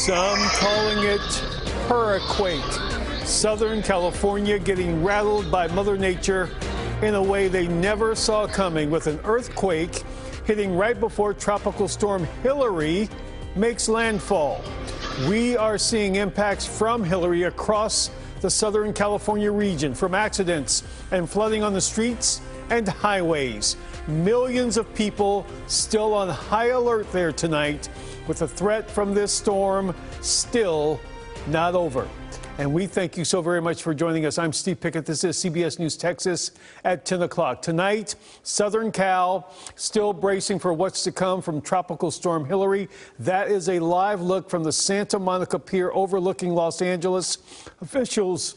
Some calling it hurriquake. Southern California getting rattled by Mother Nature in a way they never saw coming with an earthquake hitting right before Tropical Storm Hilary makes landfall. We are seeing impacts from Hilary across the Southern California region from accidents and flooding on the streets and highways. Millions of people still on high alert there tonight with the threat from this storm still not over. And we thank you so very much for joining us. I'm Steve Pickett. This is CBS News Texas at 10 o'clock. Tonight, Southern Cal still bracing for what's to come from Tropical Storm Hilary. That is a live look from the Santa Monica Pier overlooking Los Angeles. Officials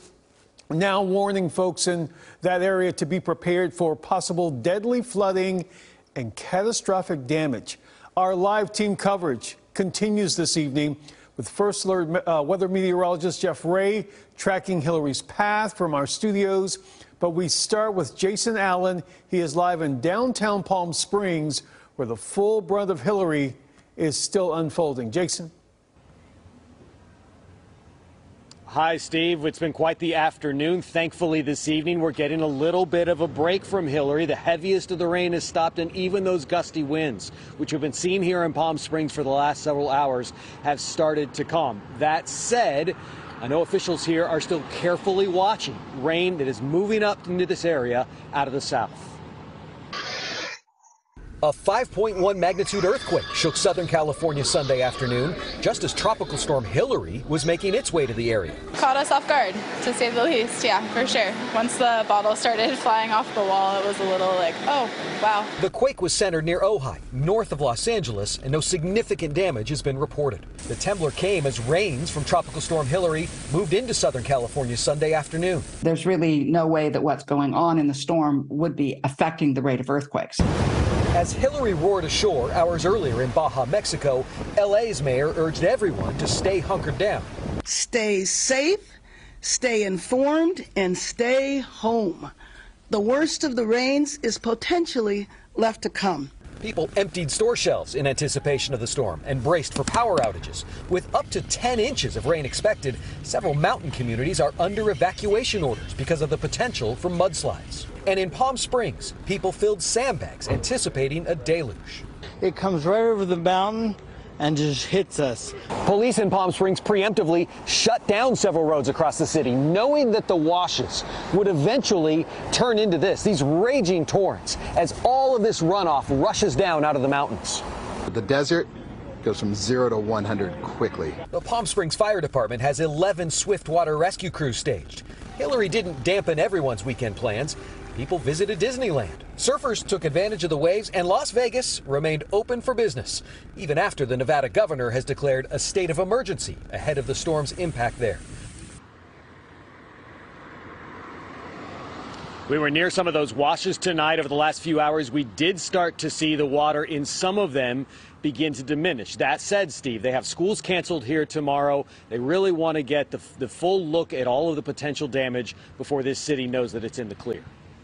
now warning folks in that area to be prepared for possible deadly flooding and catastrophic damage. Our live team coverage continues this evening with First Alert uh, weather meteorologist Jeff Ray tracking Hilary's path from our studios. But we start with Jason Allen. He is live in downtown Palm Springs, where the full brunt of Hilary is still unfolding. Jason? Hi, Steve. It's been quite the afternoon. Thankfully, this evening we're getting a little bit of a break from Hilary. The heaviest of the rain has stopped, and even those gusty winds, which have been seen here in Palm Springs for the last several hours, have started to calm. That said, I know officials here are still carefully watching rain that is moving up into this area out of the south. A 5.1 magnitude earthquake shook Southern California Sunday afternoon, just as Tropical Storm Hilary was making its way to the area. Caught us off guard, to say the least, yeah, for sure. Once the bottle started flying off the wall, it was a little like, oh, wow. The quake was centered near Ojai, north of Los Angeles, and no significant damage has been reported. The temblor came as rains from Tropical Storm Hilary moved into Southern California Sunday afternoon. There's really no way that what's going on in the storm would be affecting the rate of earthquakes. As Hilary roared ashore hours earlier in Baja, Mexico, LA's mayor urged everyone to stay hunkered down. Stay safe, stay informed, and stay home. The worst of the rains is potentially left to come. People emptied store shelves in anticipation of the storm and braced for power outages. With up to 10 inches of rain expected, several mountain communities are under evacuation orders because of the potential for mudslides. And in Palm Springs, people filled sandbags anticipating a deluge. It comes right over the mountain and just hits us. Police in Palm Springs preemptively shut down several roads across the city, knowing that the washes would eventually turn into this, these raging torrents, as all of this runoff rushes down out of the mountains. The desert goes from zero to 100 quickly. The Palm Springs Fire Department has 11 swiftwater rescue crews staged. Hilary didn't dampen everyone's weekend plans. People visited Disneyland. Surfers took advantage of the waves, and Las Vegas remained open for business, even after the Nevada governor has declared a state of emergency ahead of the storm's impact there. We were near some of those washes tonight over the last few hours. We did start to see the water in some of them begin to diminish. That said, Steve, they have schools canceled here tomorrow. They really want to get the, the full look at all of the potential damage before this city knows that it's in the clear.